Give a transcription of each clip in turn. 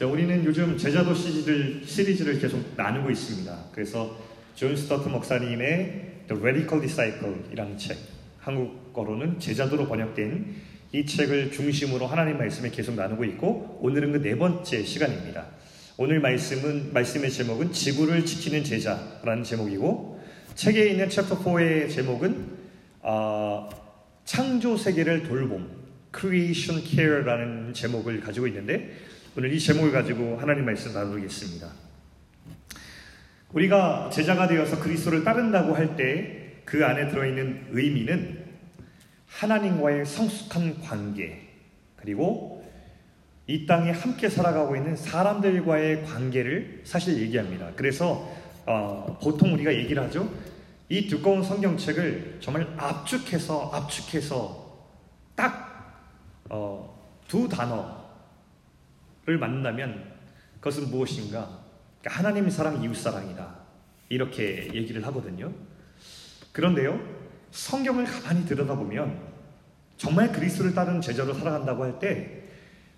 자, 우리는 요즘 제자도 시리즈를, 시리즈를 계속 나누고 있습니다. 그래서 존 스토트 목사님의 The Radical Disciple이라는 책, 한국어로는 제자도로 번역된 이 책을 중심으로 하나님 말씀을 계속 나누고 있고 오늘은 그 네 번째 시간입니다. 오늘 말씀은 말씀의 제목은 지구를 지키는 제자라는 제목이고 책에 있는 챕터 4의 제목은 어, 창조 세계를 돌봄 Creation Care라는 제목을 가지고 있는데 오늘 이 제목을 가지고 하나님 말씀 나누겠습니다. 우리가 제자가 되어서 그리스도를 따른다고 할 때 그 안에 들어있는 의미는 하나님과의 성숙한 관계 그리고 이 땅에 함께 살아가고 있는 사람들과의 관계를 사실 얘기합니다. 그래서 어, 보통 우리가 얘기를 하죠. 이 두꺼운 성경책을 정말 압축해서 압축해서 딱두 어, 단어 를 만나면 그것은 무엇인가? 그러니까 하나님 사랑, 이웃 사랑이다. 이렇게 얘기를 하거든요. 그런데요, 성경을 가만히 들여다보면 정말 그리스도를 따르는 제자로 살아간다고 할 때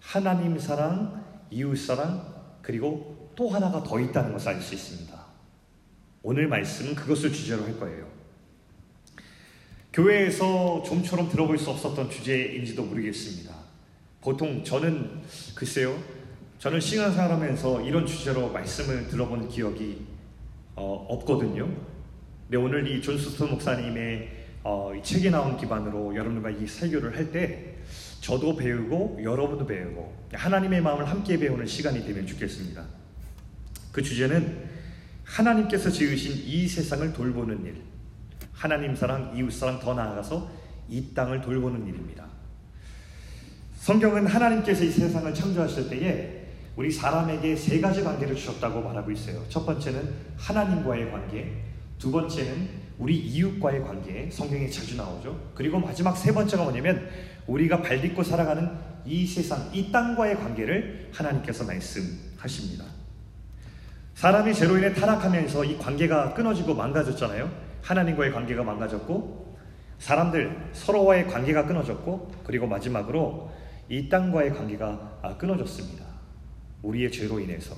하나님 사랑, 이웃 사랑, 그리고 또 하나가 더 있다는 것을 알 수 있습니다. 오늘 말씀은 그것을 주제로 할 거예요. 교회에서 좀처럼 들어볼 수 없었던 주제인지도 모르겠습니다. 보통 저는 글쎄요, 저는 시간 생활 하면서 이런 주제로 말씀을 들어본 기억이 어, 없거든요. 네, 오늘 이 존스턴 목사님의 어, 이 책에 나온 기반으로 여러분과 이 설교를 할 때 저도 배우고 여러분도 배우고 하나님의 마음을 함께 배우는 시간이 되면 좋겠습니다. 그 주제는 하나님께서 지으신 이 세상을 돌보는 일, 하나님 사랑, 이웃 사랑 더 나아가서 이 땅을 돌보는 일입니다. 성경은 하나님께서 이 세상을 창조하실 때에 우리 사람에게 세 가지 관계를 주셨다고 말하고 있어요. 첫 번째는 하나님과의 관계, 두 번째는 우리 이웃과의 관계, 성경에 자주 나오죠. 그리고 마지막 세 번째가 뭐냐면 우리가 발딛고 살아가는 이 세상, 이 땅과의 관계를 하나님께서 말씀하십니다. 사람이 죄로 인해 타락하면서 이 관계가 끊어지고 망가졌잖아요. 하나님과의 관계가 망가졌고, 사람들 서로와의 관계가 끊어졌고, 그리고 마지막으로 이 땅과의 관계가 끊어졌습니다. 우리의 죄로 인해서.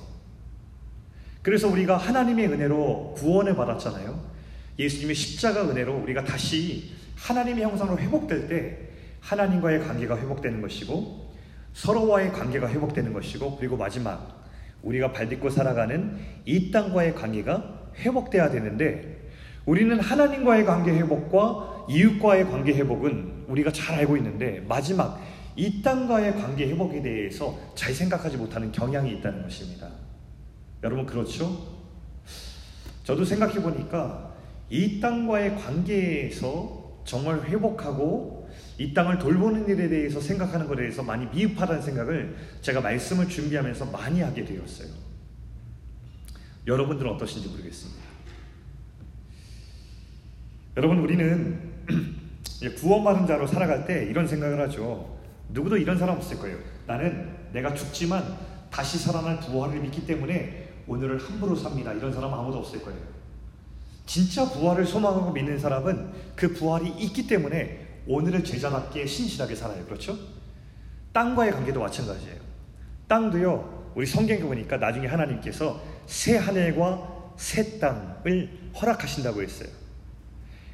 그래서 우리가 하나님의 은혜로 구원을 받았잖아요. 예수님의 십자가 은혜로 우리가 다시 하나님의 형상으로 회복될 때 하나님과의 관계가 회복되는 것이고 서로와의 관계가 회복되는 것이고 그리고 마지막 우리가 발딛고 살아가는 이 땅과의 관계가 회복돼야 되는데 우리는 하나님과의 관계 회복과 이웃과의 관계 회복은 우리가 잘 알고 있는데 마지막 이 땅과의 관계 회복에 대해서 잘 생각하지 못하는 경향이 있다는 것입니다. 여러분 그렇죠? 저도 생각해 보니까 이 땅과의 관계에서 정말 회복하고 이 땅을 돌보는 일에 대해서 생각하는 것에 대해서 많이 미흡하다는 생각을 제가 말씀을 준비하면서 많이 하게 되었어요. 여러분들은 어떠신지 모르겠습니다. 여러분 우리는 구원 받은 자로 살아갈 때 이런 생각을 하죠. 누구도 이런 사람 없을 거예요. 나는 내가 죽지만 다시 살아날 부활을 믿기 때문에 오늘을 함부로 삽니다. 이런 사람 아무도 없을 거예요. 진짜 부활을 소망하고 믿는 사람은 그 부활이 있기 때문에 오늘을 제자답게 신실하게 살아요. 그렇죠? 땅과의 관계도 마찬가지예요. 땅도요, 우리 성경에 보니까 나중에 하나님께서 새 하늘과 새 땅을 허락하신다고 했어요.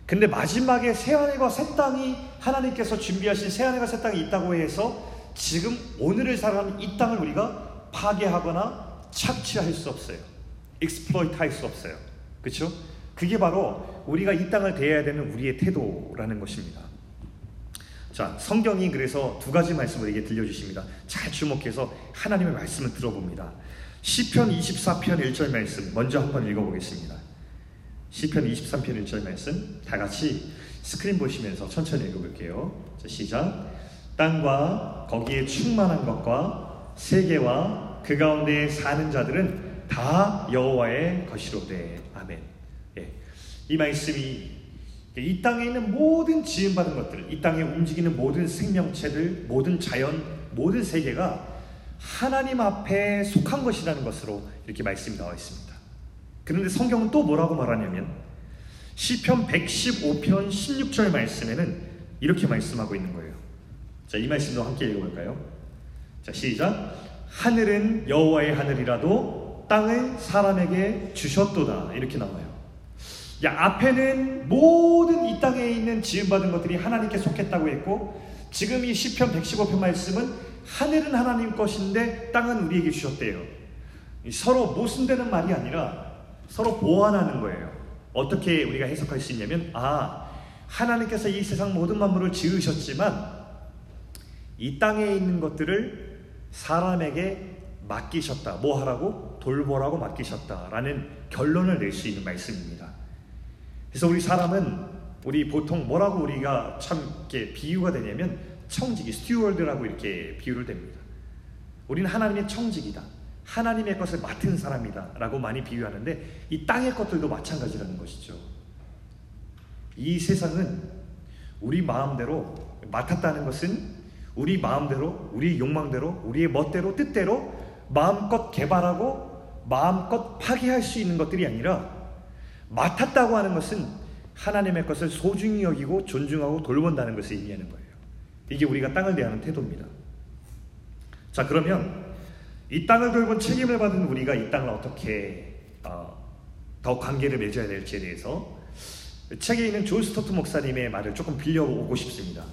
근데 마지막에 새 하늘과 새 땅이 하나님께서 준비하신 새 하늘과 새 땅이 있다고 해서 지금 오늘을 살아가는 이 땅을 우리가 파괴하거나 착취할 수 없어요. exploit 할 수 없어요. 그렇죠? 그게 바로 우리가 이 땅을 대해야 되는 우리의 태도라는 것입니다. 자, 성경이 그래서 두 가지 말씀을 이게 들려주십니다. 잘 주목해서 하나님의 말씀을 들어봅니다. 시편 24편 1절 말씀 먼저 한번 읽어보겠습니다. 시편 23편 1절 말씀 다 같이 스크린 보시면서 천천히 읽어볼게요. 자, 시작. 땅과 거기에 충만한 것과 세계와 그 가운데 사는 자들은 다 여호와의 것이로되 아멘. 예. 이 말씀이 이 땅에 있는 모든 지음 받은 것들, 이 땅에 움직이는 모든 생명체들, 모든 자연, 모든 세계가 하나님 앞에 속한 것이라는 것으로 이렇게 말씀이 나와 있습니다. 그런데 성경은 또 뭐라고 말하냐면 시편 115편 16절 말씀에는 이렇게 말씀하고 있는 거예요. 자, 이 말씀도 함께 읽어볼까요? 자, 시작. 하늘은 여호와의 하늘이라도 땅을 사람에게 주셨도다 이렇게 나와요. 야 앞에는 모든 이 땅에 있는 지음받은 것들이 하나님께 속했다고 했고 지금 이 시편 115편 말씀은 하늘은 하나님 것인데 땅은 우리에게 주셨대요. 서로 모순되는 말이 아니라 서로 보완하는 거예요. 어떻게 우리가 해석할 수 있냐면 아 하나님께서 이 세상 모든 만물을 지으셨지만 이 땅에 있는 것들을 사람에게 맡기셨다. 뭐 하라고? 돌보라고 맡기셨다 라는 결론을 낼 수 있는 말씀입니다. 그래서 우리 사람은 우리 보통 뭐라고 우리가 참 이렇게 비유가 되냐면 청지기, steward라고 이렇게 비유를 됩니다. 우리는 하나님의 청지기다. 하나님의 것을 맡은 사람이다. 라고 많이 비유하는데 이 땅의 것들도 마찬가지라는 것이죠. 이 세상은 우리 마음대로 맡았다는 것은 우리 마음대로, 우리 욕망대로, 우리의 멋대로, 뜻대로 마음껏 개발하고 마음껏 파괴할 수 있는 것들이 아니라 맡았다고 하는 것은 하나님의 것을 소중히 여기고 존중하고 돌본다는 것을 의미하는 거예요. 이게 우리가 땅을 대하는 태도입니다. 자, 그러면 이 땅을 돌본 책임을 받은 우리가 이 땅을 어떻게 어, 더 관계를 맺어야 될지에 대해서 책에 있는 존 스토트 목사님의 말을 조금 빌려오고 싶습니다.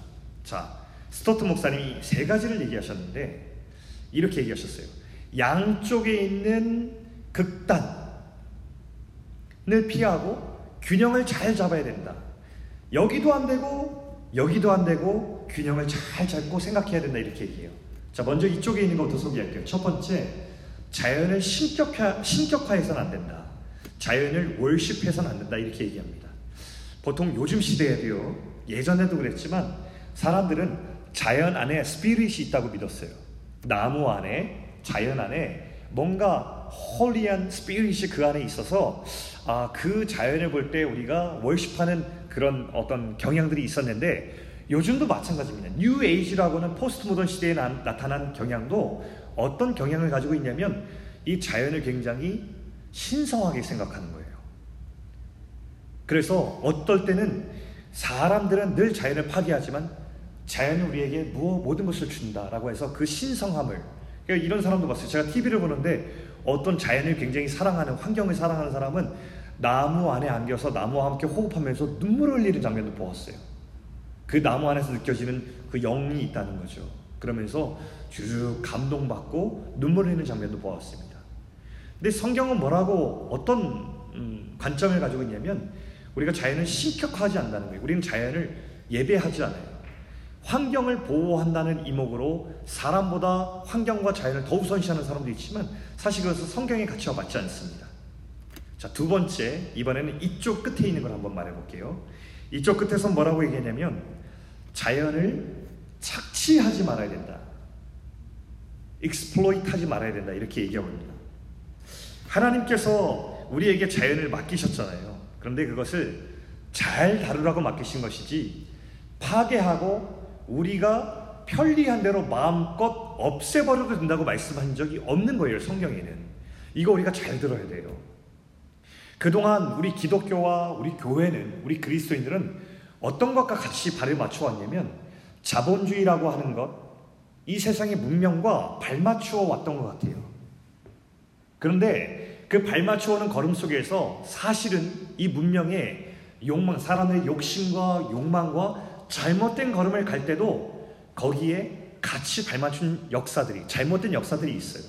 자, 스토트 목사님이 세 가지를 얘기하셨는데 이렇게 얘기하셨어요. 양쪽에 있는 극단을 피하고 균형을 잘 잡아야 된다. 여기도 안 되고 여기도 안 되고 균형을 잘 잡고 생각해야 된다 이렇게 얘기해요. 자, 먼저 이쪽에 있는 것부터 소개할게요. 첫 번째, 자연을 신격화, 신격화해서는 안 된다. 자연을 월십해서는 안 된다 이렇게 얘기합니다. 보통 요즘 시대에도요, 예전에도 그랬지만 사람들은 자연 안에 spirit이 있다고 믿었어요. 나무 안에, 자연 안에 뭔가 holy한 spirit이 그 안에 있어서 아, 그 자연을 볼 때 우리가 worship하는 그런 어떤 경향들이 있었는데 요즘도 마찬가지입니다. 뉴 에이지라고는 포스트 모던 시대에 나, 나타난 경향도 어떤 경향을 가지고 있냐면 이 자연을 굉장히 신성하게 생각하는 거예요. 그래서 어떨 때는 사람들은 늘 자연을 파괴하지만 자연이 우리에게 무엇 모든 것을 준다라고 해서 그 신성함을 그러니까 이런 사람도 봤어요. 제가 TV를 보는데 어떤 자연을 굉장히 사랑하는 환경을 사랑하는 사람은 나무 안에 안겨서 나무와 함께 호흡하면서 눈물을 흘리는 장면도 보았어요. 그 나무 안에서 느껴지는 그 영이 있다는 거죠. 그러면서 쭉 감동받고 눈물 흘리는 장면도 보았습니다. 근데 성경은 뭐라고 어떤 음, 관점을 가지고 있냐면 우리가 자연을 신격화하지 않는다는 거예요. 우리는 자연을 예배하지 않아요. 환경을 보호한다는 명목으로 사람보다 환경과 자연을 더 우선시하는 사람도 있지만 사실 그것은 성경의 가치와 맞지 않습니다. 자, 두 번째, 이번에는 이쪽 끝에 있는 걸 한번 말해 볼게요. 이쪽 끝에서 뭐라고 얘기하냐면 자연을 착취하지 말아야 된다. exploit 하지 말아야 된다. 이렇게 얘기합니다. 하나님께서 우리에게 자연을 맡기셨잖아요. 그런데 그것을 잘 다루라고 맡기신 것이지 파괴하고 우리가 편리한 대로 마음껏 없애버려도 된다고 말씀한 적이 없는 거예요, 성경에는. 이거 우리가 잘 들어야 돼요. 그동안 우리 기독교와 우리 교회는, 우리 그리스도인들은 어떤 것과 같이 발을 맞춰왔냐면 자본주의라고 하는 것, 이 세상의 문명과 발맞추어 왔던 것 같아요. 그런데 그 발맞추어는 걸음 속에서 사실은 이 문명의 욕망, 사람의 욕심과 욕망과 잘못된 걸음을 갈 때도 거기에 같이 발맞춘 역사들이, 잘못된 역사들이 있어요.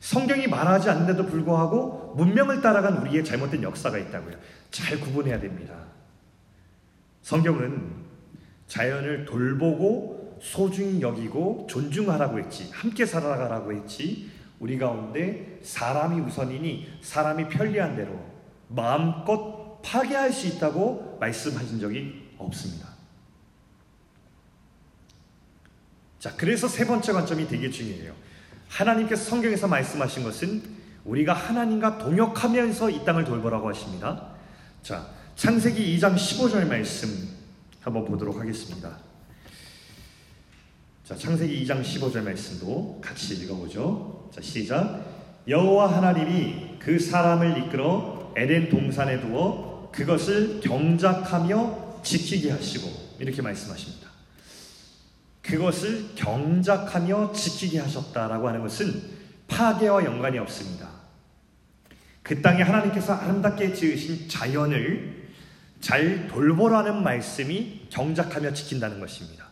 성경이 말하지 않는데도 불구하고 문명을 따라간 우리의 잘못된 역사가 있다고요. 잘 구분해야 됩니다. 성경은 자연을 돌보고 소중히 여기고 존중하라고 했지, 함께 살아가라고 했지, 우리 가운데 사람이 우선이니 사람이 편리한 대로 마음껏 파괴할 수 있다고 말씀하신 적이 없습니다. 자, 그래서 세 번째 관점이 되게 중요해요. 하나님께서 성경에서 말씀하신 것은 우리가 하나님과 동역하면서 이 땅을 돌보라고 하십니다. 자, 창세기 2장 15절 말씀 한번 보도록 하겠습니다. 자, 창세기 2장 15절 말씀도 같이 읽어보죠. 자, 시작. 여호와 하나님이 그 사람을 이끌어 에덴 동산에 두어 그것을 경작하며 지키게 하시고 이렇게 말씀하십니다. 그것을 경작하며 지키게 하셨다라고 하는 것은 파괴와 연관이 없습니다. 그 땅에 하나님께서 아름답게 지으신 자연을 잘 돌보라는 말씀이 경작하며 지킨다는 것입니다.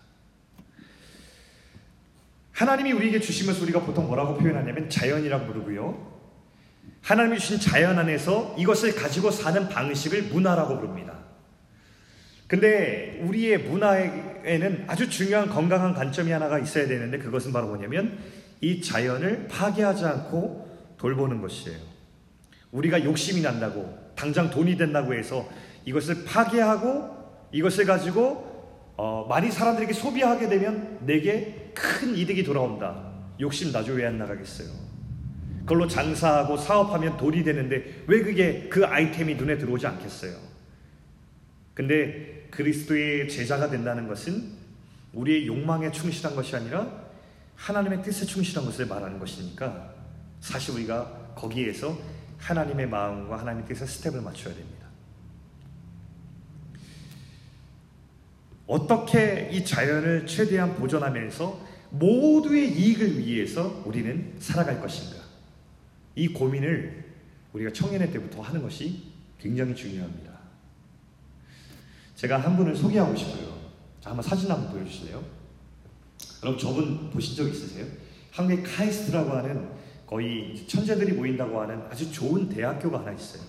하나님이 우리에게 것을 우리가 보통 뭐라고 표현하냐면 자연이라고 부르고요. 하나님이 주신 자연 안에서 이것을 가지고 사는 방식을 문화라고 부릅니다. 근데 우리의 문화에는 아주 중요한 건강한 관점이 하나가 있어야 되는데 그것은 바로 뭐냐면 이 자연을 파괴하지 않고 돌보는 것이에요. 우리가 욕심이 난다고 당장 돈이 된다고 해서 이것을 파괴하고 이것을 가지고 어, 많이 사람들에게 소비하게 되면 내게 큰 이득이 돌아온다. 욕심 나죠 왜 안 나가겠어요? 그걸로 장사하고 사업하면 돈이 되는데 왜 그게 그 아이템이 눈에 들어오지 않겠어요? 근데 그리스도의 제자가 된다는 것은 우리의 욕망에 충실한 것이 아니라 하나님의 뜻에 충실한 것을 말하는 것이니까 사실 우리가 거기에서 하나님의 마음과 하나님의 뜻에 스텝을 맞춰야 됩니다. 어떻게 이 자연을 최대한 보존하면서 모두의 이익을 위해서 우리는 살아갈 것인가? 이 고민을 우리가 청년의 때부터 하는 것이 굉장히 중요합니다. 제가 한 분을 소개하고 싶어요. 자, 한번 사진 한번 보여주실래요? 여러분 저분 보신 적 있으세요? 한국의 카이스트라고 하는 거의 천재들이 모인다고 하는 아주 좋은 대학교가 하나 있어요.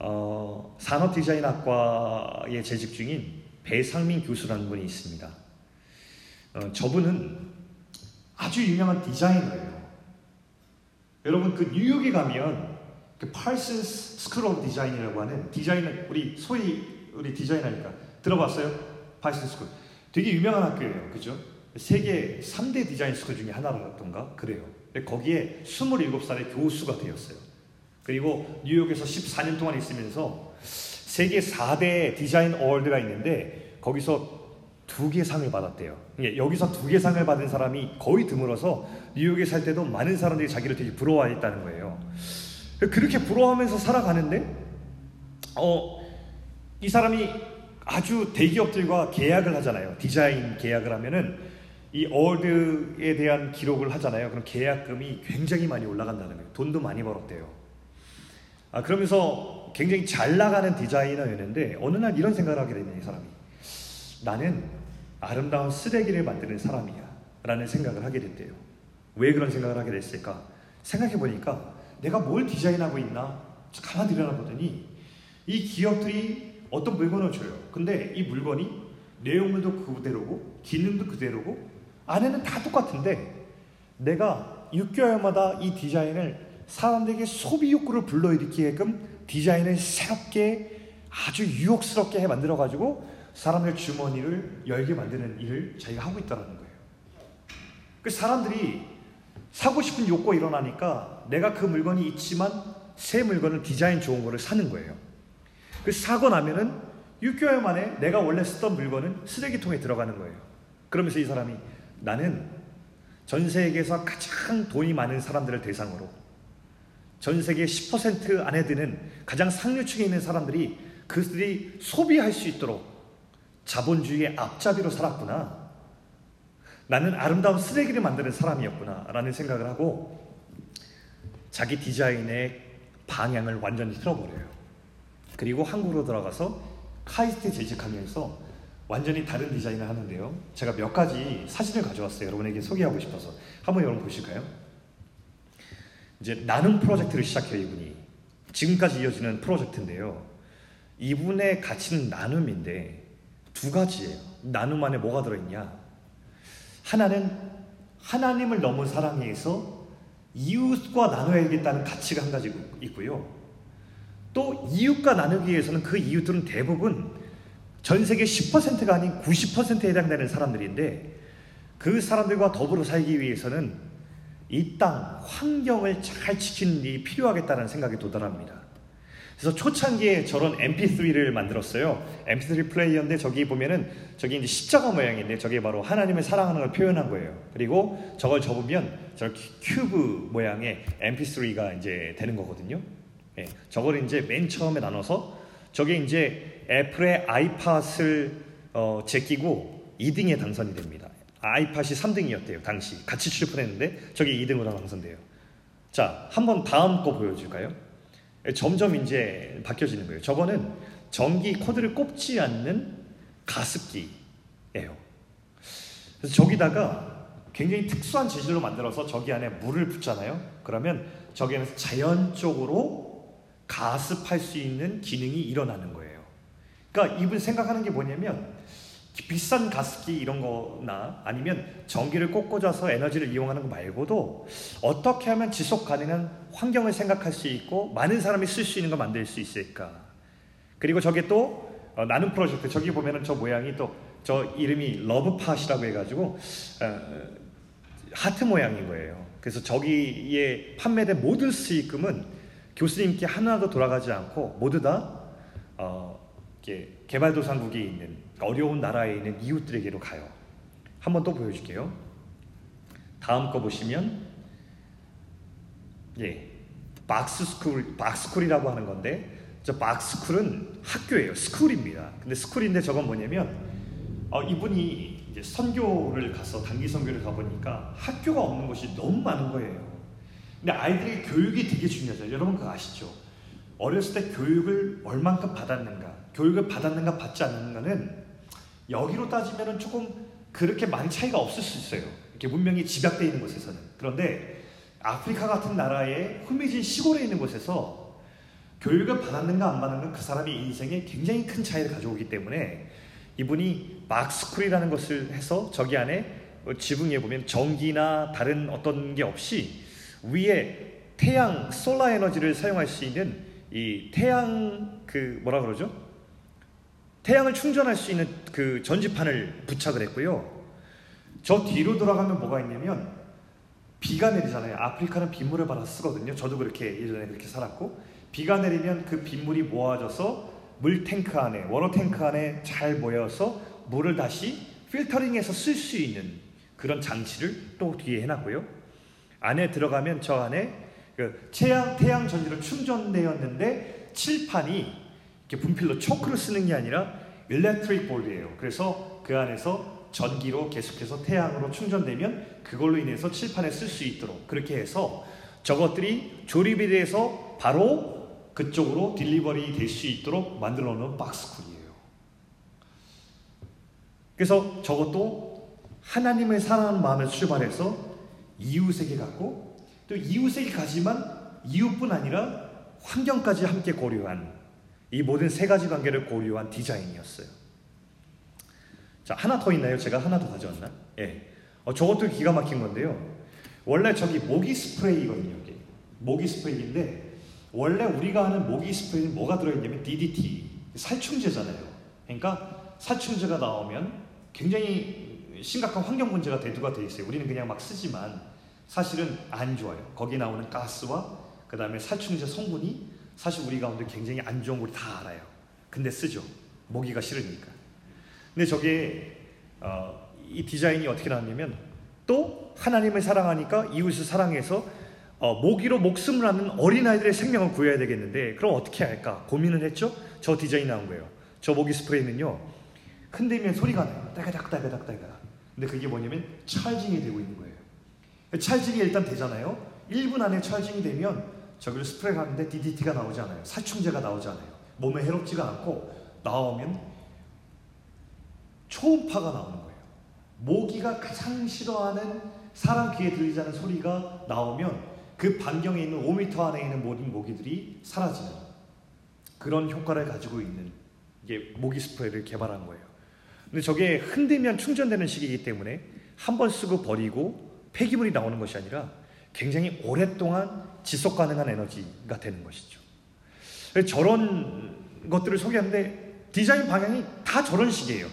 어, 산업디자인학과에 재직 중인 배상민 교수라는 분이 있습니다. 어, 저분은 아주 유명한 디자이너예요. 여러분 그 뉴욕에 가면 그 Parsons School of Design이라고 하는 디자이너 우리 소위 우리 디자이너니까 들어봤어요? Parsons School 되게 유명한 학교예요. 그죠? 세계 3대 디자인 스쿨 중에 하나라던가 그래요. 거기에 27살의 교수가 되었어요. 그리고 뉴욕에서 14년 동안 있으면서 세계 4대 디자인 award가 있는데 거기서 두 개 상을 받았대요. 여기서 두 개 상을 받은 사람이 거의 드물어서 뉴욕에 살 때도 많은 사람들이 자기를 되게 부러워했다는 거예요. 그렇게 부러워하면서 살아가는데, 어, 이 사람이 아주 대기업들과 계약을 하잖아요. 디자인 계약을 하면은 이 어워드에 대한 기록을 하잖아요. 그럼 계약금이 굉장히 많이 올라간다는 거예요. 돈도 많이 벌었대요. 아, 그러면서 굉장히 잘 나가는 디자이너였는데 어느 날 이런 생각을 하게 되네, 이 사람이. 나는 아름다운 쓰레기를 만드는 사람이야. 라는 생각을 하게 됐대요. 왜 그런 생각을 하게 됐을까? 생각해 보니까 내가 뭘 디자인하고 있나? 가만히 들여다보더니 이 기업들이 어떤 물건을 줘요. 근데 이 물건이 내용물도 그대로고 기능도 그대로고 안에는 다 똑같은데 내가 6개월마다 이 디자인을 사람들에게 소비 욕구를 불러일으키게끔 디자인을 새롭게 아주 유혹스럽게 해 만들어 가지고 사람의 주머니를 열게 만드는 일을 자기가 하고 있다는 거예요. 그 사람들이 사고 싶은 욕구가 일어나니까 내가 그 물건이 있지만 새 물건을 디자인 좋은 거를 사는 거예요. 그 사고 나면은 6개월 만에 내가 원래 쓰던 물건은 쓰레기통에 들어가는 거예요. 그러면서 이 사람이 나는 전 세계에서 가장 돈이 많은 사람들을 대상으로 전 세계 10% 안에 드는 가장 상류층에 있는 사람들이 그들이 소비할 수 있도록 자본주의의 앞잡이로 살았구나. 나는 아름다운 쓰레기를 만드는 사람이었구나. 라는 생각을 하고 자기 디자인의 방향을 완전히 틀어버려요. 그리고 한국으로 들어가서 카이스트 재직하면서 완전히 다른 디자인을 하는데요. 제가 몇 가지 사진을 가져왔어요. 여러분에게 소개하고 싶어서. 한번 여러분 보실까요? 이제 나눔 프로젝트를 시작해요, 이분이. 지금까지 이어지는 프로젝트인데요. 이분의 가치는 나눔인데 두 가지예요. 나눔 안에 뭐가 들어있냐? 하나는 하나님을 넘은 사랑에서 이웃과 나눠야겠다는 가치가 한 가지 있고요. 또 이웃과 나누기 위해서는 그 이웃들은 대부분 전 세계 10%가 아닌 90%에 해당되는 사람들인데 그 사람들과 더불어 살기 위해서는 이 땅 환경을 잘 지키는 일이 필요하겠다는 생각에 도달합니다. 그래서 초창기에 저런 MP3를 만들었어요. MP3 플레이어인데 저기 보면은 저기 이제 십자가 모양인데 저게 바로 하나님을 사랑하는 걸 표현한 거예요. 그리고 저걸 접으면 저 큐브 모양의 MP3가 이제 되는 거거든요. 예, 저걸 이제 맨 처음에 나눠서 저게 이제 애플의 아이팟을 어, 제끼고 2등에 당선이 됩니다. 아이팟이 3등이었대요. 당시 같이 출품했는데 저게 2등으로 당선돼요. 자, 한번 다음 거 보여줄까요? 점점 이제 바뀌어지는 거예요. 저거는 전기 코드를 꼽지 않는 가습기예요. 그래서 저기다가 굉장히 특수한 재질로 만들어서 저기 안에 물을 붓잖아요. 그러면 저기에서 자연적으로 가습할 수 있는 기능이 일어나는 거예요. 그러니까 이분 생각하는 게 뭐냐면 비싼 가습기 이런 거나 아니면 전기를 꼭 꽂아서 에너지를 이용하는 거 말고도 어떻게 하면 지속 가능한 환경을 생각할 수 있고 많은 사람이 쓸 수 있는 거 만들 수 있을까? 그리고 저게 또 어, 나눔 프로젝트 저기 보면은 저 모양이 또 저 이름이 러브팟이라고 해가지고 어, 하트 모양인 거예요. 그래서 저기에 판매된 모든 수익금은 교수님께 하나도 돌아가지 않고 모두 다 어, 개발도상국에 있는 어려운 나라에 있는 이웃들에게로 가요. 한 번 또 보여줄게요. 다음 거 보시면 예, 박스스쿨, 박스쿨이라고 하는 건데 저 박스쿨은 학교예요. 스쿨입니다. 근데 스쿨인데 저건 뭐냐면 어, 이분이 이제 선교를 가서 단기 선교를 가보니까 학교가 없는 곳이 너무 많은 거예요. 근데 아이들의 교육이 되게 중요하죠. 여러분 그거 아시죠? 어렸을 때 교육을 얼만큼 받았는가, 교육을 받았는가 받지 않는가는 여기로 따지면 조금 그렇게 많이 차이가 없을 수 있어요. 이렇게 문명이 집약되어 있는 곳에서는. 그런데 아프리카 같은 나라의 흠해진 시골에 있는 곳에서 교육을 받았는가 안 받았는가 그 사람의 인생에 굉장히 큰 차이를 가져오기 때문에 이분이 막스쿨이라는 것을 해서 저기 안에 지붕에 보면 전기나 다른 어떤 게 없이 위에 태양 solar energy를 사용할 수 있는 이 태양 그 뭐라 그러죠? 태양을 충전할 수 있는 그 전지판을 부착을 했고요. 저 뒤로 돌아가면 뭐가 있냐면 비가 내리잖아요. 아프리카는 빗물을 받아 쓰거든요. 저도 그렇게 예전에 그렇게 살았고 비가 내리면 그 빗물이 모아져서 물 탱크 안에 water tank 안에 잘 모여서 물을 다시 필터링해서 쓸 수 있는 그런 장치를 또 뒤에 해놨고요. 안에 들어가면 저 안에 그 태양 태양 전지로 충전되었는데 칠판이 이렇게 분필로 초크를 쓰는 게 아니라 electric board예요. 그래서 그 안에서 전기로 계속해서 태양으로 충전되면 그걸로 인해서 칠판에 쓸 수 있도록 그렇게 해서 저것들이 조립이 돼서 바로 그쪽으로 delivery 될 수 있도록 만들어 놓은 박스쿨이에요. 그래서 저것도 하나님을 사랑하는 마음에 출발해서 이웃에게 갖고 또 이웃에게 가지만 이웃뿐 아니라 환경까지 함께 고려한 이 모든 세 가지 관계를 고려한 디자인이었어요. 자, 하나 더 있나요? 제가 하나 더 가져왔나? 예. 어, 저것도 기가 막힌 건데요. 원래 저기 모기 스프레이거든요, 이게. 모기 스프레이인데, 원래 우리가 하는 모기 스프레이는 뭐가 들어있냐면 DDT, 살충제잖아요. 그러니까 살충제가 나오면 굉장히 심각한 환경 문제가 대두가 돼 있어요. 우리는 그냥 막 쓰지만 사실은 안 좋아요. 거기 나오는 가스와 그 다음에 살충제 성분이 사실 우리 가운데 굉장히 안 좋은 걸다 알아요. 근데 쓰죠. 모기가 싫으니까. 근데 저게 어, 이 디자인이 어떻게 나왔냐면 또 하나님을 사랑하니까 이웃을 사랑해서 어, 모기로 목숨을 하는 어린아이들의 생명을 구해야 되겠는데 그럼 어떻게 할까 고민을 했죠. 저 디자인이 나온 거예요. 저 모기 스프레이는요. 흔들면 소리가 나요. 따가닥 따가닥 따가닥. 근데 그게 뭐냐면 찰징이 되고 있는 거예요. 찰징이 일단 되잖아요. 1분 안에 찰징이 되면 저기를 스프레이를 하는데 DDT가 나오지 않아요. 살충제가 나오지 않아요. 몸에 해롭지가 않고 나오면 초음파가 나오는 거예요. 모기가 가장 싫어하는 사람 귀에 들리지 않는 소리가 나오면 그 반경에 있는 5m 안에 있는 모든 모기들이 사라지는 그런 효과를 가지고 있는 이게 모기 스프레이를 개발한 거예요. 근데 저게 흔들면 충전되는 시기이기 때문에 한 번 쓰고 버리고 폐기물이 나오는 것이 아니라 굉장히 오랫동안 지속 가능한 에너지가 되는 것이죠. 저런 것들을 소개하는데 디자인 방향이 다 저런 식이에요.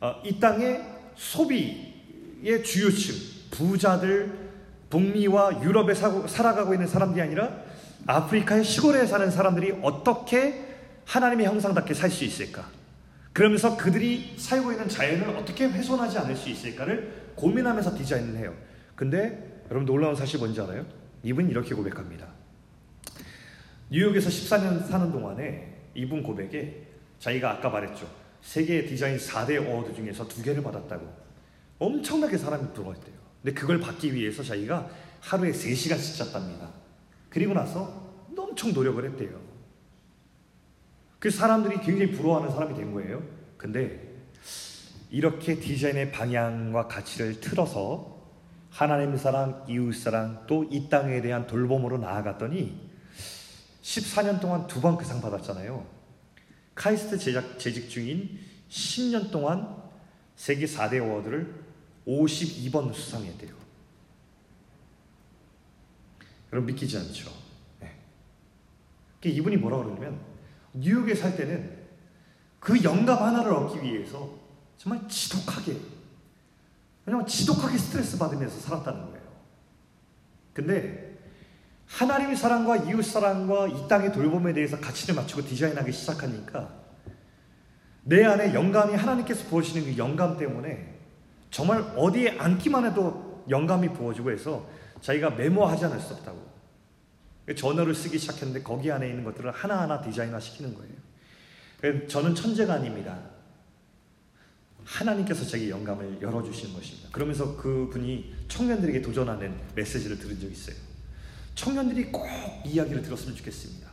어, 이 땅의 소비의 주요층, 부자들, 북미와 유럽에 살아가고 있는 사람들이 아니라 아프리카의 시골에 사는 사람들이 어떻게 하나님의 형상답게 살 수 있을까? 그러면서 그들이 살고 있는 자연을 어떻게 훼손하지 않을 수 있을까를 고민하면서 디자인을 해요. 근데 여러분 놀라운 사실 뭔지 알아요? 이분이 이렇게 고백합니다. 뉴욕에서 14년 사는 동안에 이분 고백에 자기가 아까 말했죠. 세계 디자인 4대 award 중에서 두 개를 받았다고 엄청나게 사람이 들어왔대요. 근데 그걸 받기 위해서 자기가 하루에 3시간씩 잤답니다. 그리고 나서 엄청 노력을 했대요. 그 사람들이 굉장히 부러워하는 사람이 된 거예요. 근데 이렇게 디자인의 방향과 가치를 틀어서 하나님 사랑, 이웃 사랑, 또 이 땅에 대한 돌봄으로 나아갔더니 14년 동안 두 번 그 상 받았잖아요. 카이스트 제작, 재직 중인 10년 동안 세계 4대 어워드를 52번 수상했대요. 여러분 믿기지 않죠? 네. 이분이 뭐라 그러냐면 뉴욕에 살 때는 그 영감 하나를 얻기 위해서 정말 지독하게 왜냐면 지독하게 스트레스 받으면서 살았다는 거예요. 근데 하나님의 사랑과 이웃 사랑과 이 땅의 돌봄에 대해서 가치를 맞추고 디자인하기 시작하니까 내 안에 영감이 하나님께서 부어주시는 그 영감 때문에 정말 어디에 앉기만 해도 영감이 부어지고 해서 자기가 메모하지 않을 수 없다고. 전어를 쓰기 시작했는데 거기 안에 있는 것들을 하나하나 디자인화 시키는 거예요. 저는 천재가 아닙니다. 하나님께서 제게 영감을 열어주시는 것입니다. 그러면서 그분이 청년들에게 도전하는 메시지를 들은 적이 있어요. 청년들이 꼭 이야기를 들었으면 좋겠습니다.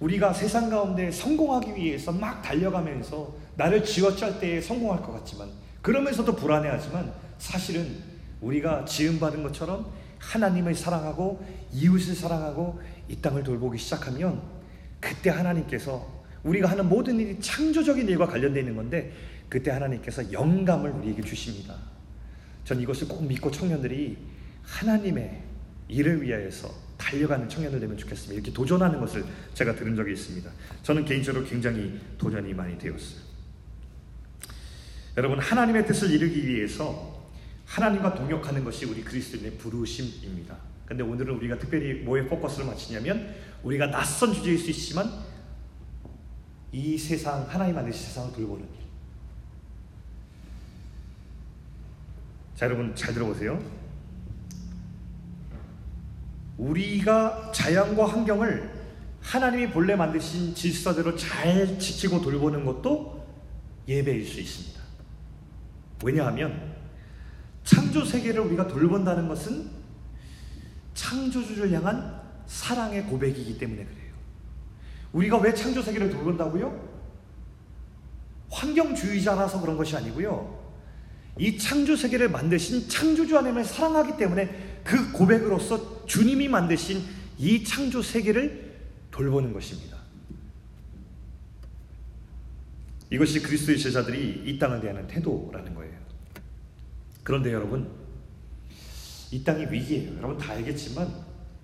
우리가 세상 가운데 성공하기 위해서 막 달려가면서 나를 쥐어짤 때 성공할 것 같지만 그러면서도 불안해하지만 사실은 우리가 지음받은 것처럼 하나님을 사랑하고 이웃을 사랑하고 이 땅을 돌보기 시작하면 그때 하나님께서 우리가 하는 모든 일이 창조적인 일과 관련되어 있는 건데 그때 하나님께서 영감을 우리에게 주십니다. 전 이것을 꼭 믿고 청년들이 하나님의 일을 위하여서 달려가는 청년들 되면 좋겠습니다. 이렇게 도전하는 것을 제가 들은 적이 있습니다. 저는 개인적으로 굉장히 도전이 많이 되었어요. 여러분 하나님의 뜻을 이루기 위해서 하나님과 동역하는 것이 우리 그리스도인의 부르심입니다. 근데 오늘은 우리가 특별히 뭐에 포커스를 맞추냐면 우리가 낯선 주제일 수 있지만 이 세상 하나님 만드신 세상을 돌보는 일. 자 여러분 잘 들어보세요. 우리가 자연과 환경을 하나님이 본래 만드신 질서대로 잘 지키고 돌보는 것도 예배일 수 있습니다. 왜냐하면 창조 세계를 우리가 돌본다는 것은 창조주를 향한 사랑의 고백이기 때문에 그래요. 우리가 왜 창조 세계를 돌본다고요? 환경주의자라서 그런 것이 아니고요. 이 창조 세계를 만드신 창조주 하나님을 사랑하기 때문에 그 고백으로서 주님이 만드신 이 창조 세계를 돌보는 것입니다. 이것이 그리스도의 제자들이 이 땅을 대하는 태도라는 거예요. 그런데 여러분, 이 땅이 위기예요. 여러분 다 알겠지만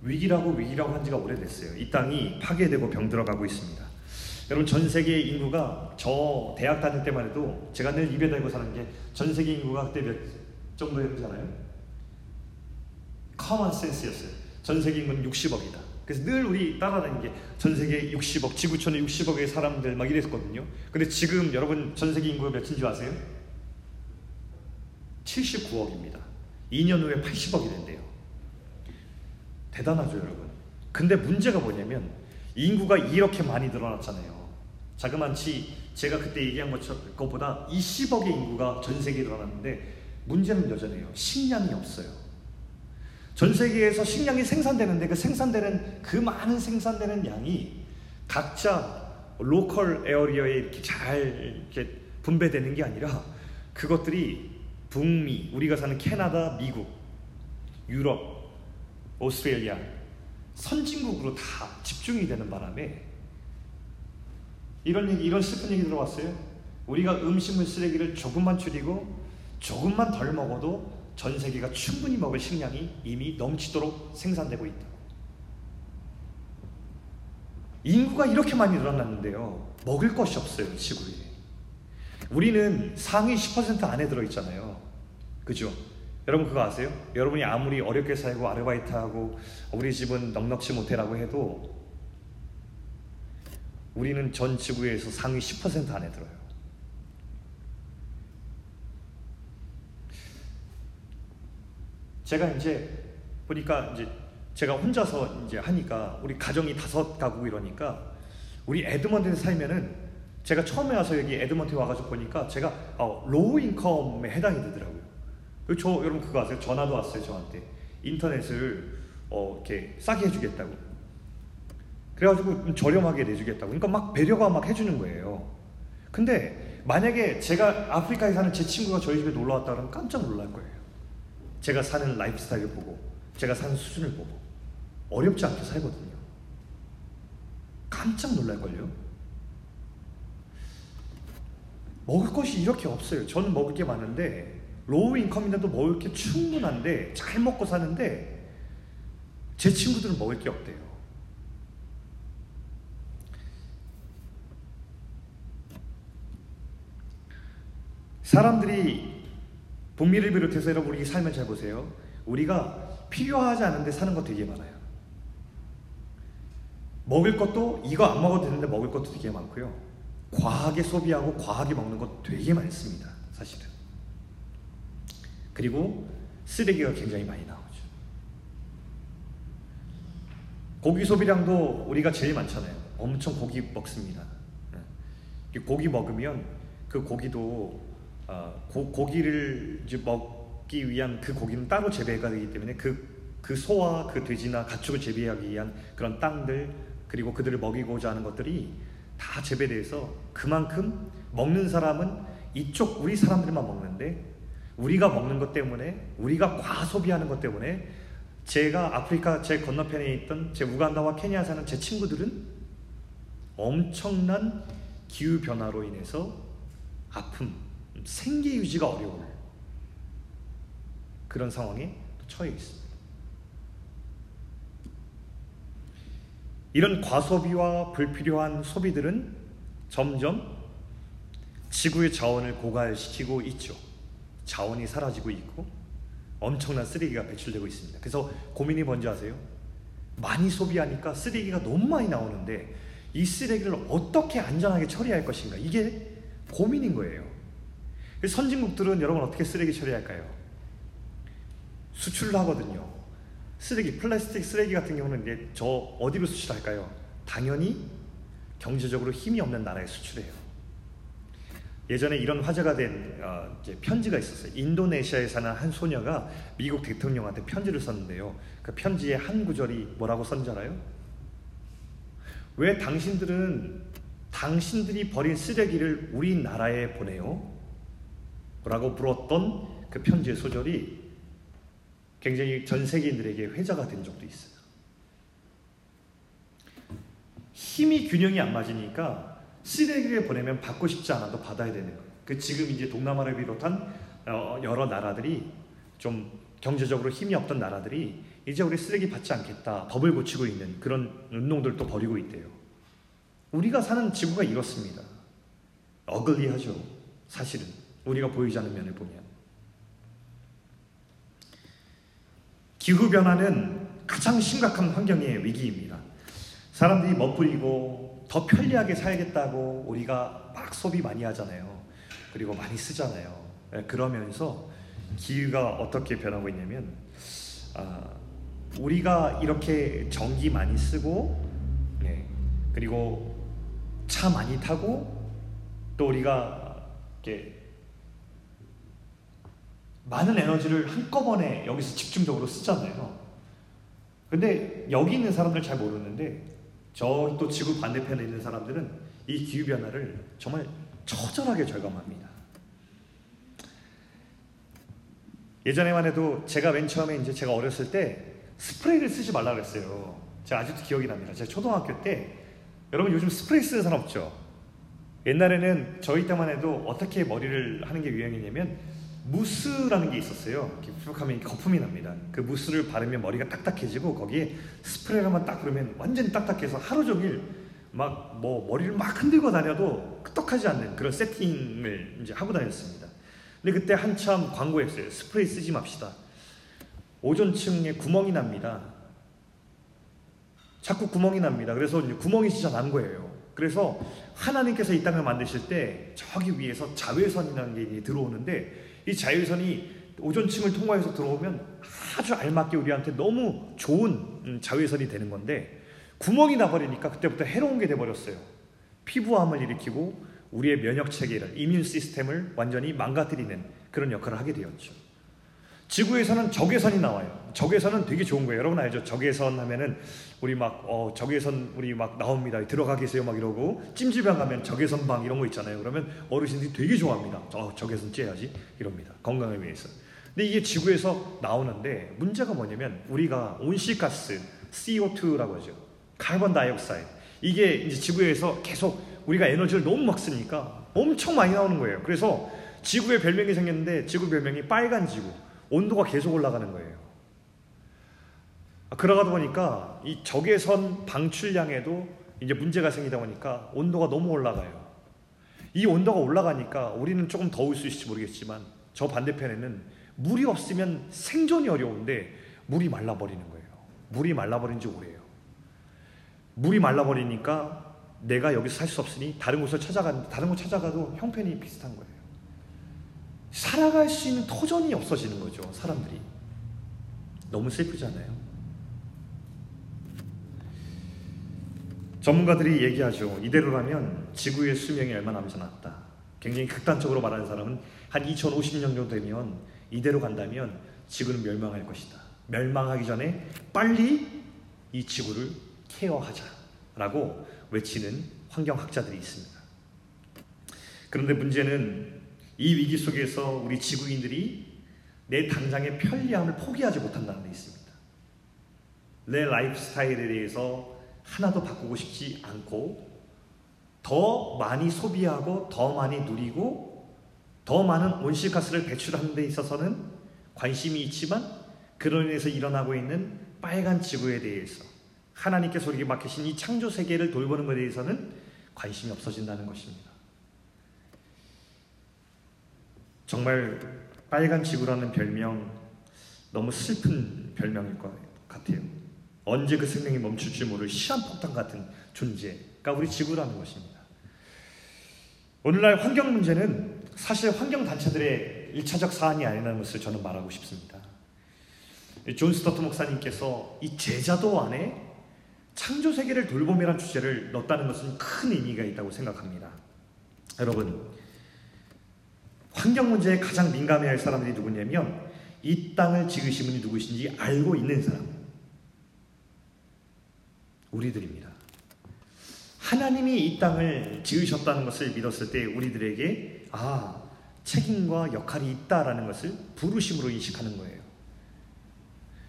위기라고 위기라고 한 지가 오래됐어요. 이 땅이 파괴되고 병들어가고 있습니다. 여러분 전 세계 인구가 저 대학 다닐 때만 해도 제가 늘 입에 달고 사는 게 전 세계 인구가 그때 몇 정도였잖아요. common sense였어요. 전 세계 인구는 60억이다. 그래서 늘 우리 따라다니는 게 전 세계 60억, 지구촌에 60억의 사람들 막 이랬거든요. 근데 지금 여러분 전 세계 인구가 몇인 줄 아세요? 79억입니다. 2년 후에 80억이 된대요. 대단하죠, 여러분. 근데 문제가 뭐냐면 인구가 이렇게 많이 늘어났잖아요. 자그만치 제가 그때 얘기한 것보다 20억의 인구가 전 세계에 늘어났는데 문제는 여전해요. 식량이 없어요. 전 세계에서 식량이 생산되는데 그 생산되는 그 많은 생산되는 양이 각자 로컬 에어리어에 이렇게 잘 이렇게 분배되는 게 아니라 그것들이 북미, 우리가 사는 캐나다, 미국, 유럽, 오스트레일리아, 선진국으로 다 집중이 되는 바람에 이런 얘기, 이런 슬픈 얘기 들어왔어요. 우리가 음식물 쓰레기를 조금만 줄이고 조금만 덜 먹어도 전 세계가 충분히 먹을 식량이 이미 넘치도록 생산되고 있다. 인구가 이렇게 많이 늘어났는데요. 먹을 것이 없어요, 지구에. 우리는 상위 10% 안에 들어있잖아요. 그죠? 여러분 그거 아세요? 여러분이 아무리 어렵게 살고 아르바이트하고 우리 집은 넉넉지 못해라고 해도 우리는 전 지구에서 상위 10% 안에 들어요. 제가 이제 보니까 이제 제가 혼자서 이제 하니까 우리 가정이 다섯 가구 이러니까 우리 에드먼튼에 살면은 제가 처음에 와서 여기 에드먼튼에 와가지고 보니까 제가 어, low income에 해당이 되더라고요. 저 여러분 그거 아세요? 전화도 왔어요 저한테 인터넷을 어, 이렇게 싸게 해주겠다고. 그래가지고 좀 저렴하게 내주겠다고. 그러니까 막 배려가 막 해주는 거예요. 근데 만약에 제가 아프리카에 사는 제 친구가 저희 집에 놀러 왔다 그러면 깜짝 놀랄 거예요. 제가 사는 라이프 스타일을 보고, 제가 사는 수준을 보고, 어렵지 않게 살거든요. 깜짝 놀랄걸요? 먹을 것이 이렇게 없어요. 저는 먹을 게 많은데, low income인데도 먹을 게 충분한데, 잘 먹고 사는데, 제 친구들은 먹을 게 없대요. 사람들이 북미를 비롯해서 여러분 우리 삶을 잘 보세요. 우리가 필요하지 않은데 사는 거 되게 많아요. 먹을 것도 이거 안 먹어도 되는데 먹을 것도 되게 많고요. 과하게 소비하고 과하게 먹는 것 되게 많습니다. 사실은. 그리고 쓰레기가 굉장히 많이 나오죠. 고기 소비량도 우리가 제일 많잖아요. 엄청 고기 먹습니다. 네. 고기 먹으면 그 고기도 어, 고, 기를 먹기 위한 그 고기는 따로 재배가 되기 때문에 그, 그 소와 그 돼지나 가축을 재배하기 위한 그런 땅들 그리고 그들을 먹이고자 하는 것들이 다 재배돼서 그만큼 먹는 사람은 이쪽 우리 사람들만 먹는데 우리가 먹는 것 때문에 우리가 과소비하는 것 때문에 제가 아프리카 제 건너편에 있던 제 우간다와 케냐 사는 제 친구들은 엄청난 기후 변화로 인해서 아픔, 생계 유지가 어려운 그런 상황에 처해 있습니다. 이런 과소비와 불필요한 소비들은 점점 지구의 자원을 고갈시키고 있죠. 자원이 사라지고 있고 엄청난 쓰레기가 배출되고 있습니다. 그래서 고민이 뭔지 아세요? 많이 소비하니까 쓰레기가 너무 많이 나오는데 이 쓰레기를 어떻게 안전하게 처리할 것인가 이게 고민인 거예요. 선진국들은 여러분 어떻게 쓰레기 처리할까요? 수출을 하거든요. 쓰레기, 플라스틱 쓰레기 같은 경우는 이제 저 어디로 수출할까요? 당연히 경제적으로 힘이 없는 나라에 수출해요. 예전에 이런 화제가 된 어, 편지가 있었어요. 인도네시아에 사는 한 소녀가 미국 대통령한테 편지를 썼는데요. 그 편지의 한 구절이 뭐라고 썼는지 알아요? 왜 당신들은 당신들이 버린 쓰레기를 우리나라에 보내요? 라고 불었던 그 편지의 소절이 굉장히 전 세계인들에게 회자가 된 적도 있어요. 힘이 균형이 안 맞으니까 쓰레기를 보내면 받고 싶지 않아도 받아야 되는 거예요. 그 지금 이제 동남아를 비롯한 어, 여러 나라들이 좀 경제적으로 힘이 없던 나라들이 이제 우리 쓰레기 받지 않겠다 법을 고치고 있는 그런 운동들도 벌이고 있대요. 우리가 사는 지구가 이렇습니다. 어글리하죠. 사실은. 우리가 보이지 않는 면을 보면 기후 변화는 가장 심각한 환경의 위기입니다. 사람들이 멋부리고 더 편리하게 살겠다고 우리가 막 소비 많이 하잖아요. 그리고 많이 쓰잖아요. 예, 그러면서 기후가 어떻게 변하고 있냐면 아, 우리가 이렇게 전기 많이 쓰고 네, 그리고 차 많이 타고 또 우리가 이렇게 많은 에너지를 한꺼번에 여기서 집중적으로 쓰잖아요. 근데 여기 있는 사람들 잘 모르는데 저 또 지구 반대편에 있는 사람들은 이 기후 변화를 정말 처절하게 절감합니다. 예전에만 해도 제가 맨 처음에 이제 제가 어렸을 때 스프레이를 쓰지 말라 그랬어요. 제가 아직도 기억이 납니다. 제가 초등학교 때 여러분 요즘 스프레이 쓰는 사람 없죠? 옛날에는 저희 때만 해도 어떻게 머리를 하는 게 유행이냐면 무스라는 게 있었어요. 이렇게 쭉 하면 거품이 납니다. 그 무스를 바르면 머리가 딱딱해지고 거기에 스프레이만 딱 그러면 완전 딱딱해서 하루 종일 막 뭐 머리를 막 흔들고 다녀도 끄떡하지 않는 그런 세팅을 이제 하고 다녔습니다. 근데 그때 한참 광고했어요. 스프레이 쓰지 맙시다. 오존층에 구멍이 납니다. 자꾸 구멍이 납니다. 그래서 구멍이 진짜 난 거예요. 그래서 하나님께서 이 땅을 만드실 때 저기 위에서 자외선이라는 게 들어오는데 이 자외선이 오존층을 통과해서 들어오면 아주 알맞게 우리한테 너무 좋은 음, 자외선이 되는 건데 구멍이 나버리니까 그때부터 해로운 게 돼버렸어요. 피부암을 일으키고 우리의 면역 체계를 이민 시스템을 완전히 망가뜨리는 그런 역할을 하게 되었죠. 지구에서는 적외선이 나와요. 적외선은 되게 좋은 거예요. 여러분 알죠? 적외선 하면은 우리 막 어, 적외선 우리 막 나옵니다. 들어가 계세요 막 이러고 찜질방 가면 적외선 방 이런 거 있잖아요. 그러면 어르신들이 되게 좋아합니다. 어, 적외선 쬐야지 이럽니다. 건강을 위해서. 근데 이게 지구에서 나오는데 문제가 뭐냐면 우리가 온실가스 CO2라고 하죠. carbon dioxide. 이게 이제 지구에서 계속 우리가 에너지를 너무 막 쓰니까 엄청 많이 나오는 거예요. 그래서 지구의 별명이 생겼는데 지구 별명이 빨간 지구. 온도가 계속 올라가는 거예요. 아, 그러다 보니까 이 적외선 방출량에도 이제 문제가 생기다 보니까 온도가 너무 올라가요. 이 온도가 올라가니까 우리는 조금 더울 수 있을지 모르겠지만 저 반대편에는 물이 없으면 생존이 어려운데 물이 말라버리는 거예요. 물이 말라버린 지 오래요. 물이 말라버리니까 내가 여기서 살 수 없으니 다른 곳을 찾아가는데 다른 곳 찾아가도 형편이 비슷한 거예요. 살아갈 수 있는 터전이 없어지는 거죠, 사람들이. 너무 슬프잖아요. 전문가들이 얘기하죠. 이대로라면 지구의 수명이 얼마 남지 않았다. 굉장히 극단적으로 말하는 사람은 한 2050년 정도 되면 이대로 간다면 지구는 멸망할 것이다. 멸망하기 전에 빨리 이 지구를 케어하자라고 외치는 환경학자들이 있습니다. 그런데 문제는 이 위기 속에서 우리 지구인들이 내 당장의 편리함을 포기하지 못한다는 데 있습니다. 내 라이프 스타일에 대해서 하나도 바꾸고 싶지 않고 더 많이 소비하고 더 많이 누리고 더 많은 온실가스를 배출하는 데 있어서는 관심이 있지만 그로 인해서 일어나고 있는 빨간 지구에 대해서 하나님께서 우리에게 맡기신 이 창조 세계를 돌보는 것에 대해서는 관심이 없어진다는 것입니다. 정말 빨간 지구라는 별명 너무 슬픈 별명일 것 같아요. 언제 그 생명이 멈출지 모를 시한폭탄 같은 존재가 우리 지구라는 것입니다. 오늘날 환경 문제는 사실 환경 단체들의 일차적 사안이 아니라는 것을 저는 말하고 싶습니다. 존 스토트 목사님께서 이 제자도 안에 창조 세계를 돌봄이란 주제를 넣었다는 것은 큰 의미가 있다고 생각합니다. 여러분, 환경 문제에 가장 민감해할 사람들이 누구냐면 이 땅을 지으신 분이 누구신지 알고 있는 사람. 우리들입니다. 하나님이 이 땅을 지으셨다는 것을 믿었을 때 우리들에게 아, 책임과 역할이 있다라는 것을 부르심으로 인식하는 거예요.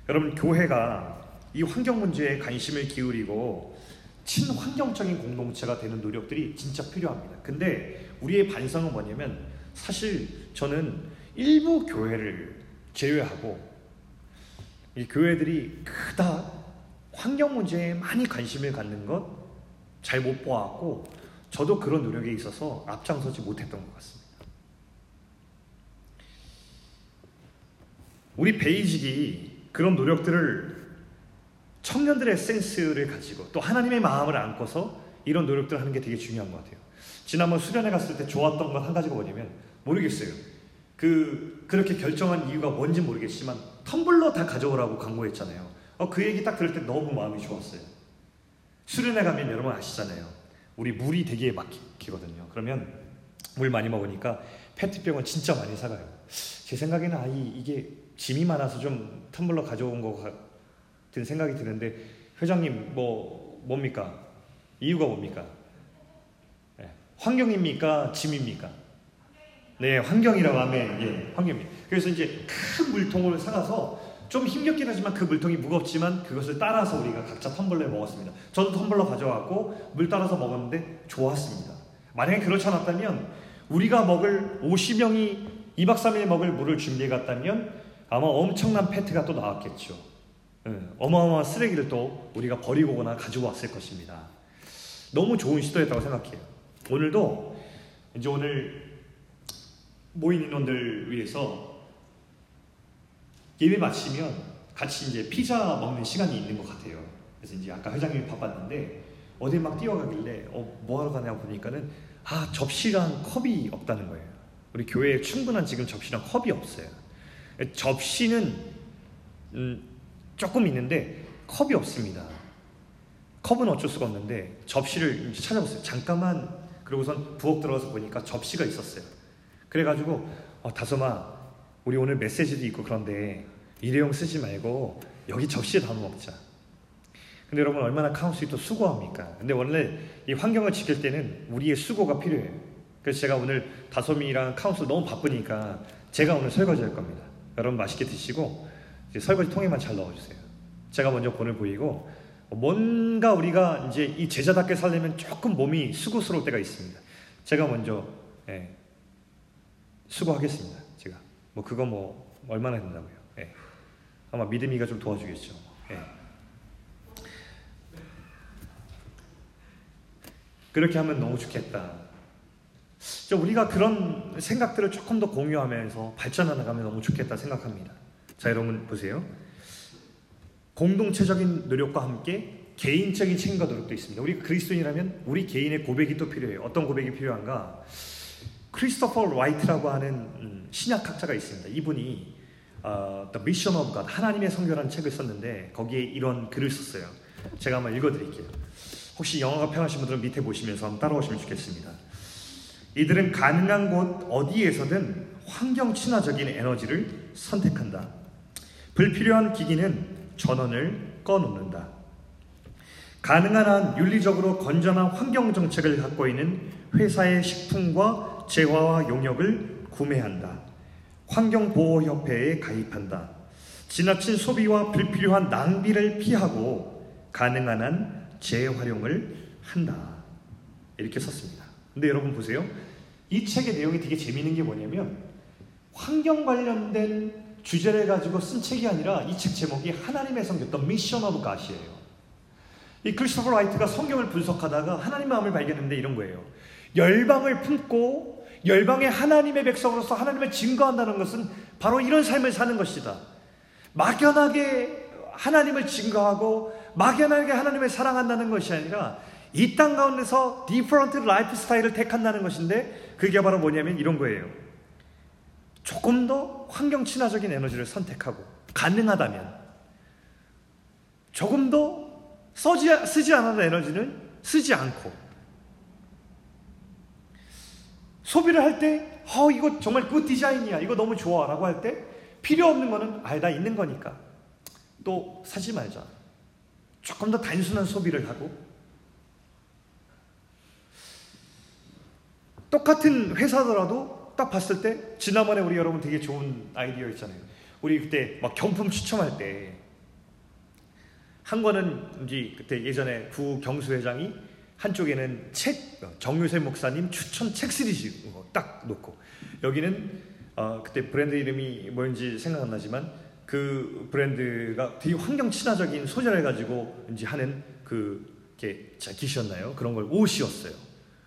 여러분, 교회가 이 환경 문제에 관심을 기울이고 친환경적인 공동체가 되는 노력들이 진짜 필요합니다. 근데 우리의 반성은 뭐냐면 사실 저는 일부 교회를 제외하고 이 교회들이 그다 환경 문제에 많이 관심을 갖는 것 잘 못 보았고 저도 그런 노력에 있어서 앞장서지 못했던 것 같습니다. 우리 베이직이 그런 노력들을 청년들의 센스를 가지고 또 하나님의 마음을 안고서 이런 노력들을 하는 게 되게 중요한 것 같아요. 지난번 수련회 갔을 때 좋았던 건 한 가지가 뭐냐면 모르겠어요. 그 그렇게 결정한 이유가 뭔지 모르겠지만 텀블러 다 가져오라고 광고했잖아요. 어, 그 얘기 딱 들을 때 너무 마음이 좋았어요. 수련회 가면 여러분 아시잖아요. 우리 물이 되게 막히거든요. 그러면 물 많이 먹으니까 페트병은 진짜 많이 사가요. 제 생각에는 아이 이게 짐이 많아서 좀 텀블러 가져온 것 같은 생각이 드는데 회장님 뭐 뭡니까? 이유가 뭡니까? 네. 환경입니까? 짐입니까? 네, 환경이라고 하면 예, 환경입니다. 그래서 이제 큰 물통을 사가서 좀 힘겹긴 하지만 그 물통이 무겁지만 그것을 따라서 우리가 각자 텀블러에 먹었습니다. 저도 텀블러 가져왔고 물 따라서 먹었는데 좋았습니다. 만약에 그렇지 않았다면 우리가 먹을 50명이 2박 3일 먹을 물을 준비해 갔다면 아마 엄청난 페트가 또 나왔겠죠. 예, 어마어마한 쓰레기를 또 우리가 버리고 오거나 가지고 왔을 것입니다. 너무 좋은 시도였다고 생각해요. 오늘도 이제 오늘 모인 인원들 위해서 예배 마치면 같이 이제 피자 먹는 시간이 있는 것 같아요. 그래서 이제 아까 회장님이 바빴는데 어디 막 뛰어가길래 어, 뭐 하러 가냐고 보니까는 아 접시랑 컵이 없다는 거예요. 우리 교회에 충분한 지금 접시랑 컵이 없어요. 접시는 음, 조금 있는데 컵이 없습니다. 컵은 어쩔 수가 없는데 접시를 찾아보세요. 잠깐만 그리고선 부엌 들어가서 보니까 접시가 있었어요. 그래가지고 어, 다솜아 우리 오늘 메시지도 있고 그런데 일회용 쓰지 말고 여기 접시에 담아 먹자. 근데 여러분 얼마나 카운슬이 또 수고합니까? 근데 원래 이 환경을 지킬 때는 우리의 수고가 필요해요. 그래서 제가 오늘 다솜이랑 카운슬 너무 바쁘니까 제가 오늘 설거지 할 겁니다. 여러분 맛있게 드시고 설거지 통에만 잘 넣어주세요. 제가 먼저 본을 보이고 뭔가 우리가 이제 이 제자답게 살려면 조금 몸이 수고스러울 때가 있습니다. 제가 먼저 예, 수고하겠습니다. 뭐 그거 뭐 얼마나 된다고요. 예. 아마 믿음이가 좀 도와주겠죠. 예. 그렇게 하면 너무 좋겠다. 우리가 그런 생각들을 조금 더 공유하면서 발전해 나가면 너무 좋겠다 생각합니다. 자, 여러분 보세요. 공동체적인 노력과 함께 개인적인 책임과 노력도 있습니다. 우리 그리스도인이라면 우리 개인의 고백이 또 필요해요. 어떤 고백이 필요한가? 크리스토퍼 라이트라고 하는 음, 신약학자가 있습니다. 이분이 어, The Mission of God, 하나님의 선교라는 책을 썼는데 거기에 이런 글을 썼어요. 제가 한번 읽어드릴게요. 혹시 영어가 편하신 분들은 밑에 보시면서 한번 따라오시면 좋겠습니다. 이들은 가능한 곳 어디에서든 환경 친화적인 에너지를 선택한다. 불필요한 기기는 전원을 꺼놓는다. 가능한 한 윤리적으로 건전한 환경 정책을 갖고 있는 회사의 식품과 재화와 용역을 구매한다. 환경보호협회에 가입한다. 지나친 소비와 불필요한 낭비를 피하고 가능한 한 재활용을 한다. 이렇게 썼습니다. 근데 여러분 보세요. 이 책의 내용이 되게 재미있는 게 뭐냐면 환경 관련된 주제를 가지고 쓴 책이 아니라 이 책 제목이 하나님의 The Mission of God이에요. 이 크리스토퍼 라이트가 성경을 분석하다가 하나님 마음을 발견했는데 이런 거예요. 열방을 품고 열방의 하나님의 백성으로서 하나님을 증거한다는 것은 바로 이런 삶을 사는 것이다. 막연하게 하나님을 증거하고 막연하게 하나님을 사랑한다는 것이 아니라 이 땅 가운데서 different lifestyle을 택한다는 것인데 그게 바로 뭐냐면 이런 거예요. 조금 더 환경 친화적인 에너지를 선택하고 가능하다면 조금 더 써지, 쓰지 않아도 에너지는 쓰지 않고 소비를 할 때, 어, 이거 정말 good design이야. 이거 너무 좋아. 라고 할 때, 필요 없는 거는, 아, 나 있는 거니까. 또 사지 말자. 조금 더 단순한 소비를 하고, 똑같은 회사더라도 딱 봤을 때, 지난번에 우리 여러분 되게 좋은 아이디어 있잖아요. 우리 그때 막 경품 추첨할 때, 한 거는 이제 그때 예전에 구 경수회장이 한쪽에는 책 정유세 목사님 추천 책 시리즈 딱 놓고 여기는 어, 그때 브랜드 이름이 뭔지 생각 안 나지만 그 브랜드가 되게 환경 친화적인 소재를 가지고 이제 하는 그 이렇게 기셨나요? 그런 걸 옷이었어요.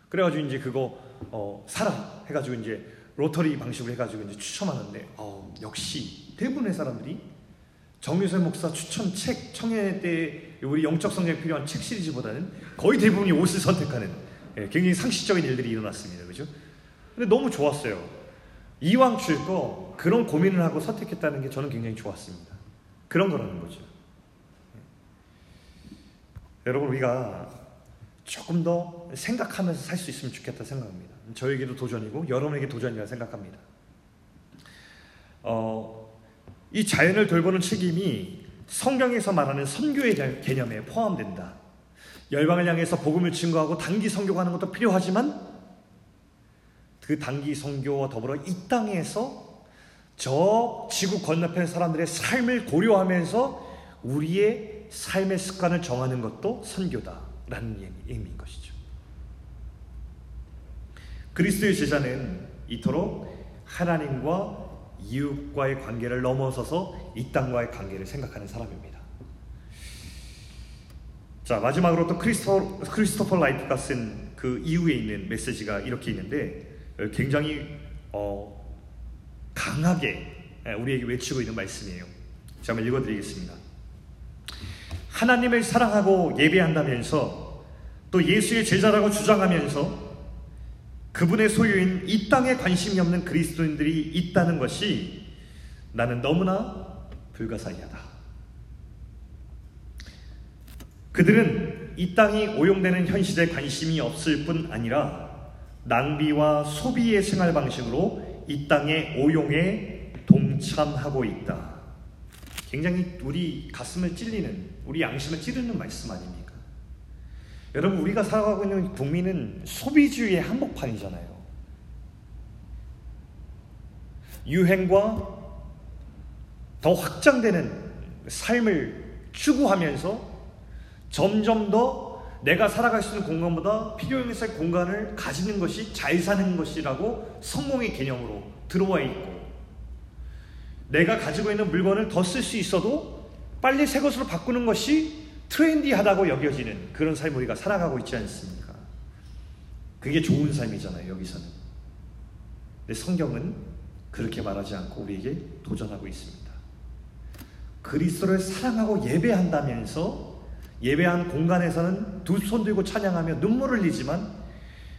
그래가지고 이제 그거 어, 사라 해가지고 이제 로터리 방식으로 해가지고 이제 추첨하는데 어, 역시 대부분의 사람들이 정유세 목사 추천 책 청해 때 우리 영적 성장에 필요한 책 시리즈보다는 거의 대부분이 옷을 선택하는 예, 굉장히 상식적인 일들이 일어났습니다. 그죠? 근데 너무 좋았어요. 이왕 줄 거 그런 고민을 하고 선택했다는 게 저는 굉장히 좋았습니다. 그런 거라는 거죠. 예. 여러분 우리가 조금 더 생각하면서 살 수 있으면 좋겠다 생각합니다. 저에게도 도전이고 여러분에게 도전이라 생각합니다. 어, 이 자연을 돌보는 책임이 성경에서 말하는 선교의 개념에 포함된다. 열방을 향해서 복음을 증거하고 단기 선교하는 것도 필요하지만 그 단기 선교와 더불어 이 땅에서 저 지구 건너편 사람들의 삶을 고려하면서 우리의 삶의 습관을 정하는 것도 선교다라는 의미인 것이죠. 그리스도의 제자는 이토록 하나님과 이웃과의 관계를 넘어서서 이 땅과의 관계를 생각하는 사람입니다. 자 마지막으로 또 크리스토, 크리스토퍼 라이트가 쓴 그 이후에 있는 메시지가 이렇게 있는데 굉장히 어, 강하게 우리에게 외치고 있는 말씀이에요. 제가 한번 읽어드리겠습니다. 하나님을 사랑하고 예배한다면서 또 예수의 제자라고 주장하면서 그분의 소유인 이 땅에 관심이 없는 그리스도인들이 있다는 것이 나는 너무나 불가사의하다. 그들은 이 땅이 오용되는 현실에 관심이 없을 뿐 아니라 낭비와 소비의 생활 방식으로 이 땅의 오용에 동참하고 있다. 굉장히 우리 가슴을 찔리는, 우리 양심을 찌르는 말씀 아닙니까? 여러분, 우리가 살아가고 있는 국민은 소비주의의 한복판이잖아요. 유행과 더 확장되는 삶을 추구하면서 점점 더 내가 살아갈 수 있는 공간보다 필요했을 공간을 가지는 것이 잘 사는 것이라고 성공의 개념으로 들어와 있고 내가 가지고 있는 물건을 더 쓸 수 있어도 빨리 새 것으로 바꾸는 것이 트렌디하다고 여겨지는 그런 삶을 우리가 살아가고 있지 않습니까? 그게 좋은 삶이잖아요, 여기서는. 근데 성경은 그렇게 말하지 않고 우리에게 도전하고 있습니다. 그리스도를 사랑하고 예배한다면서 예배한 공간에서는 두 손 들고 찬양하며 눈물을 흘리지만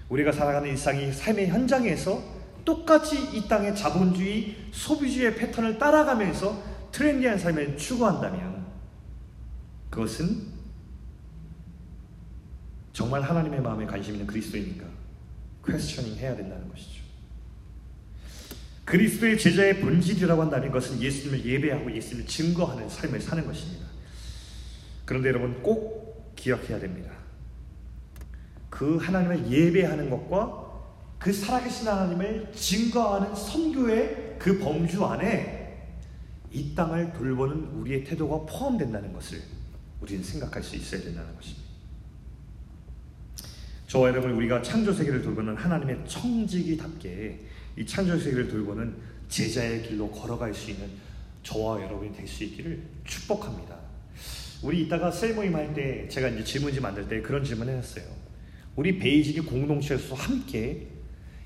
우리가 살아가는 일상이 삶의 현장에서 똑같이 이 땅의 자본주의, 소비주의 패턴을 따라가면서 트렌디한 삶을 추구한다면 그것은 정말 하나님의 마음에 관심 있는 그리스도입니까? 퀘스처닝 해야 된다는 것이죠. 그리스도의 제자의 본질이라고 한다는 것은 예수님을 예배하고 예수님을 증거하는 삶을 사는 것입니다. 그런데 여러분 꼭 기억해야 됩니다. 그 하나님을 예배하는 것과 그 살아계신 하나님을 증거하는 선교의 그 범주 안에 이 땅을 돌보는 우리의 태도가 포함된다는 것을 우리는 생각할 수 있어야 된다는 것입니다. 저와 여러분 우리가 창조 세계를 돌보는 하나님의 청지기답게 이 창조 세계를 돌보는 제자의 길로 걸어갈 수 있는 저와 여러분이 될 수 있기를 축복합니다. 우리 이따가 셀 모임 할 때 제가 이제 질문지 만들 때 그런 질문 해놨어요. 우리 베이직이 공동체에서 함께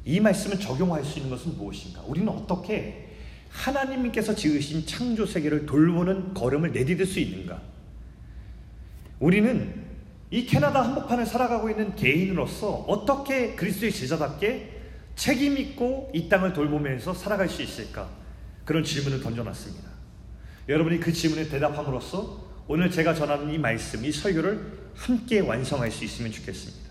이 말씀을 적용할 수 있는 것은 무엇인가? 우리는 어떻게 하나님께서 지으신 창조 세계를 돌보는 걸음을 내디딜 수 있는가? 우리는 이 캐나다 한복판을 살아가고 있는 개인으로서 어떻게 그리스도의 제자답게 책임 있고 이 땅을 돌보면서 살아갈 수 있을까? 그런 질문을 던져놨습니다. 여러분이 그 질문에 대답함으로써 오늘 제가 전하는 이 말씀, 이 설교를 함께 완성할 수 있으면 좋겠습니다.